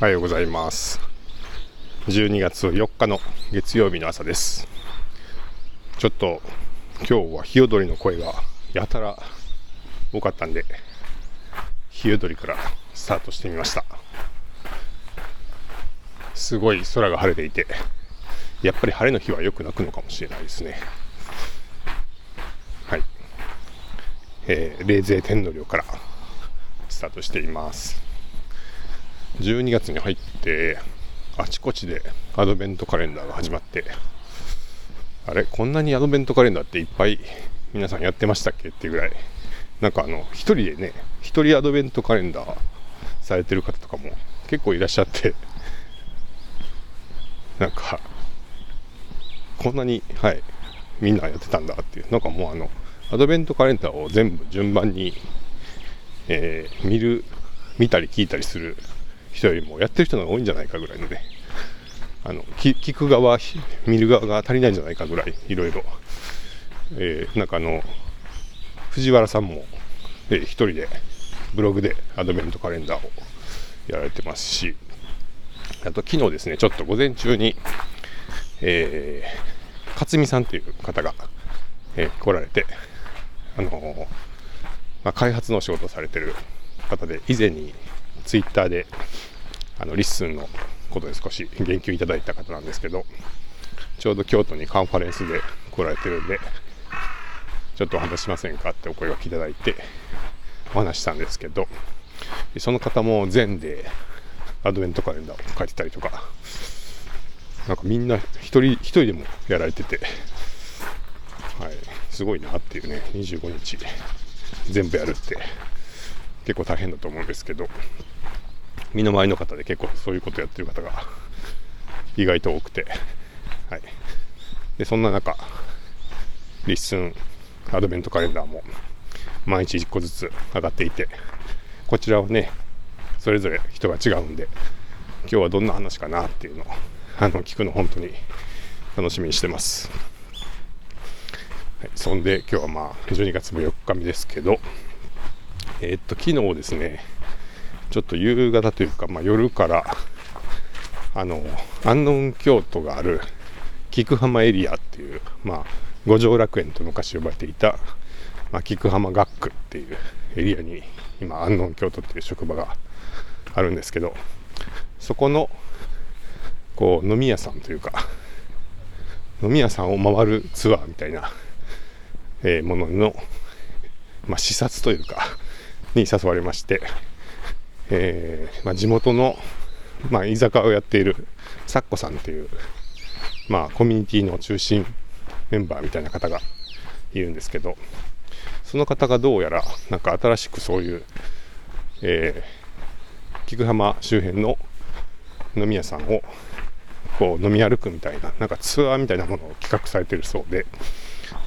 おはようございます。12月4日の月曜日の朝です。ちょっと今日はヒヨドリの声がやたら多かったんでヒヨドリからスタートしてみました。すごい空が晴れていてやっぱり晴れの日はよく鳴くのかもしれないですね。はい、えー、冷泉天皇陵からスタートしています。12月に入ってあちこちでアドベントカレンダーが始まってあれこんなにアドベントカレンダーっていっぱい皆さんやってましたっけっていうぐらいなんかあの一人でね一人アドベントカレンダーされてる方とかも結構いらっしゃってなんかこんなにはいみんなやってたんだっていうなんかもうあのアドベントカレンダーを全部順番に、えー、見る見たり聞いたりする人よりもやってる人が多いんじゃないかぐらいのね。あの聞く側見る側が足りないんじゃないかぐらいいろいろ、えー、なんかあの藤原さんも、えー、一人でブログでアドベントカレンダーをやられてますしあと昨日ですねちょっと午前中に、えー、勝美さんという方が、えー、来られてあのー、まあ、開発の仕事をされてる方で以前にツイッターであの LISTEN のことで少し言及いただいた方なんですけどちょうど京都にカンファレンスで来られてるんでちょっとお話しませんかってお声がけいただいてお話したんですけどその方も Zenn でアドベントカレンダーを書いてたりとかなんかみんな一人一人でもやられてて、はい、すごいなっていうね25日全部やるって結構大変だと思うんですけど身の回りの方で結構そういうことやってる方が意外と多くて、はい、でそんな中 LISTEN アドベントカレンダーも毎日1個ずつ上がっていてこちらはねそれぞれ人が違うんで今日はどんな話かなっていうのをあの聞くの本当に楽しみにしてます、はい、そんで今日はまあ12月も4日目ですけどえー、っと昨日ですねちょっと夕方というか、まあ、夜からあの安納京都がある菊浜エリアっていう、まあ、五条楽園と昔呼ばれていた、まあ、菊浜学区っていうエリアに今安納京都っていう職場があるんですけどそこのこう飲み屋さんというか飲み屋さんを回るツアーみたいな、えー、ものの、まあ、視察というかに誘われましてえー、まあ、地元の、まあ、居酒屋をやっているサッコさんっていう、まあ、コミュニティの中心メンバーみたいな方がいるんですけどその方がどうやらなんか新しくそういう、えー、菊浜周辺の飲み屋さんをこう飲み歩くみたいななんかツアーみたいなものを企画されてるそうで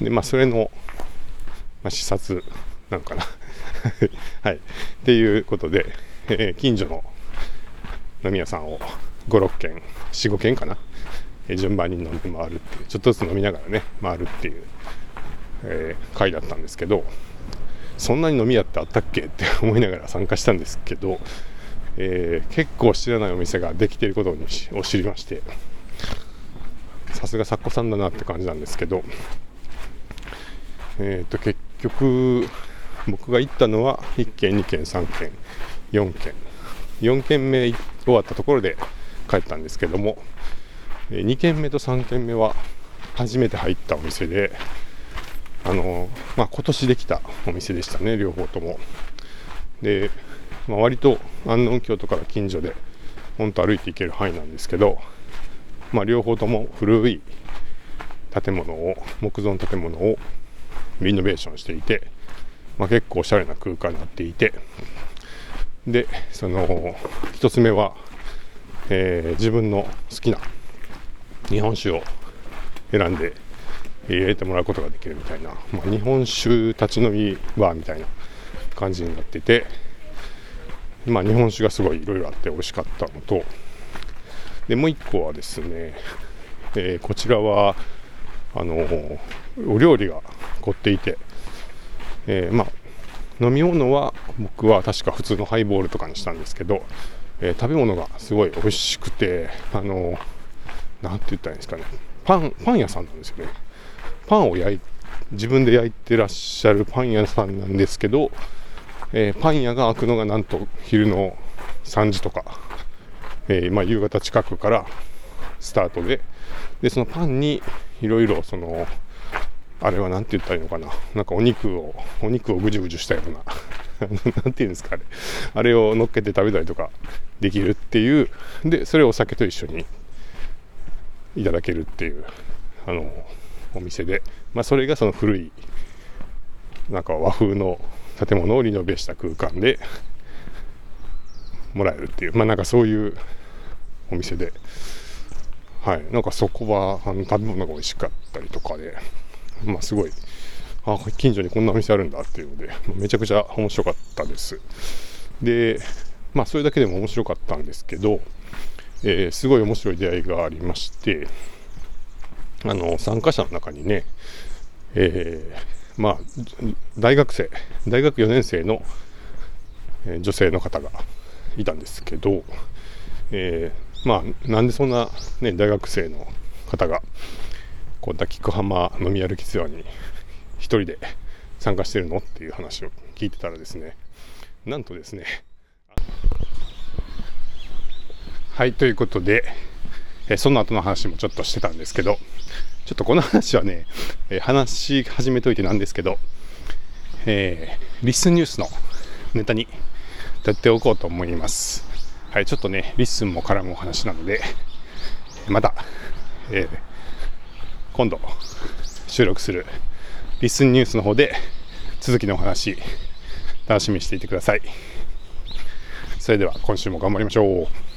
で、まあ、それの、まあ、視察なんかな。はい。っていうことでえー、近所の飲み屋さんを5、6軒、4、5軒かな、えー、順番に飲んで回るっていう、ちょっとずつ飲みながらね、回るっていう、えー、回だったんですけど、そんなに飲み屋ってあったっけって思いながら参加したんですけど、えー、結構知らないお店ができていることを知りまして、さすが作家さんだなって感じなんですけど、えっ、と、結局、僕が行ったのは1軒、2軒、3軒、4件4件目終わったところで帰ったんですけども2軒目と3軒目は初めて入ったお店であの、まあ、今年できたお店でしたね両方とも。で、まあ、割と安納京都から近所で本当歩いて行ける範囲なんですけど、まあ、両方とも古い建物を木造の建物をリノベーションしていて、まあ、結構おしゃれな空間になっていてでその1つ目は、えー、自分の好きな日本酒を選んで入れてもらうことができるみたいな、まあ、日本酒立ち飲みバーみたいな感じになってて、まあ、日本酒がすごいいろいろあって美味しかったのとでもう1個はですね、えー、こちらはあのお料理が凝っていて、えー、まあ飲み物は僕は確か普通のハイボールとかにしたんですけどえー食べ物がすごい美味しくてあのなんて言ったらいいんですかね。パンパン屋さんなんですよね。パンを焼い自分で焼いてらっしゃるパン屋さんなんですけど、えーパン屋が開くのがなんと昼の3時とか、えまあ、夕方近くからスタートででそのパンにいろいろそのあれは何て言ったらいいのかな。なんかお肉をお肉をぐじゅぐじゅしたような。なんていうんですかあれ。あれを乗っけて食べたりとかできるっていう。でそれをお酒と一緒にいただけるっていうあのお店で、まあ、それがその古いなんか和風の建物をリノベした空間でもらえるっていう。まあなんかそういうお店で。はい。なんかそこはあの食べ物が美味しかったりとかで。まあすごい。あ近所にこんなお店あるんだっていうので めちゃくちゃ面白かったです。でまあそれだけでも面白かったんですけど、えーすごい面白い出会いがありましてあの参加者の中にね、えーまあ大学生大学4年生の、え女性の方がいたんですけど、えーまあなんでそんな、ね、大学生の方がこうだ菊浜飲み歩きツアーに一人で参加してるのっていう話を聞いてたらですねなんとですねはいということで、えその後の話もちょっとしてたんですけどちょっとこの話はね、話し始めといてなんですけど、えーリスンニュースのネタにやっておこうと思います。はい、ちょっとね、リスンも絡むお話なので、また、えー今度収録するリッスンニュースの方で続きのお話、楽しみにしていてください。それでは今週も頑張りましょう。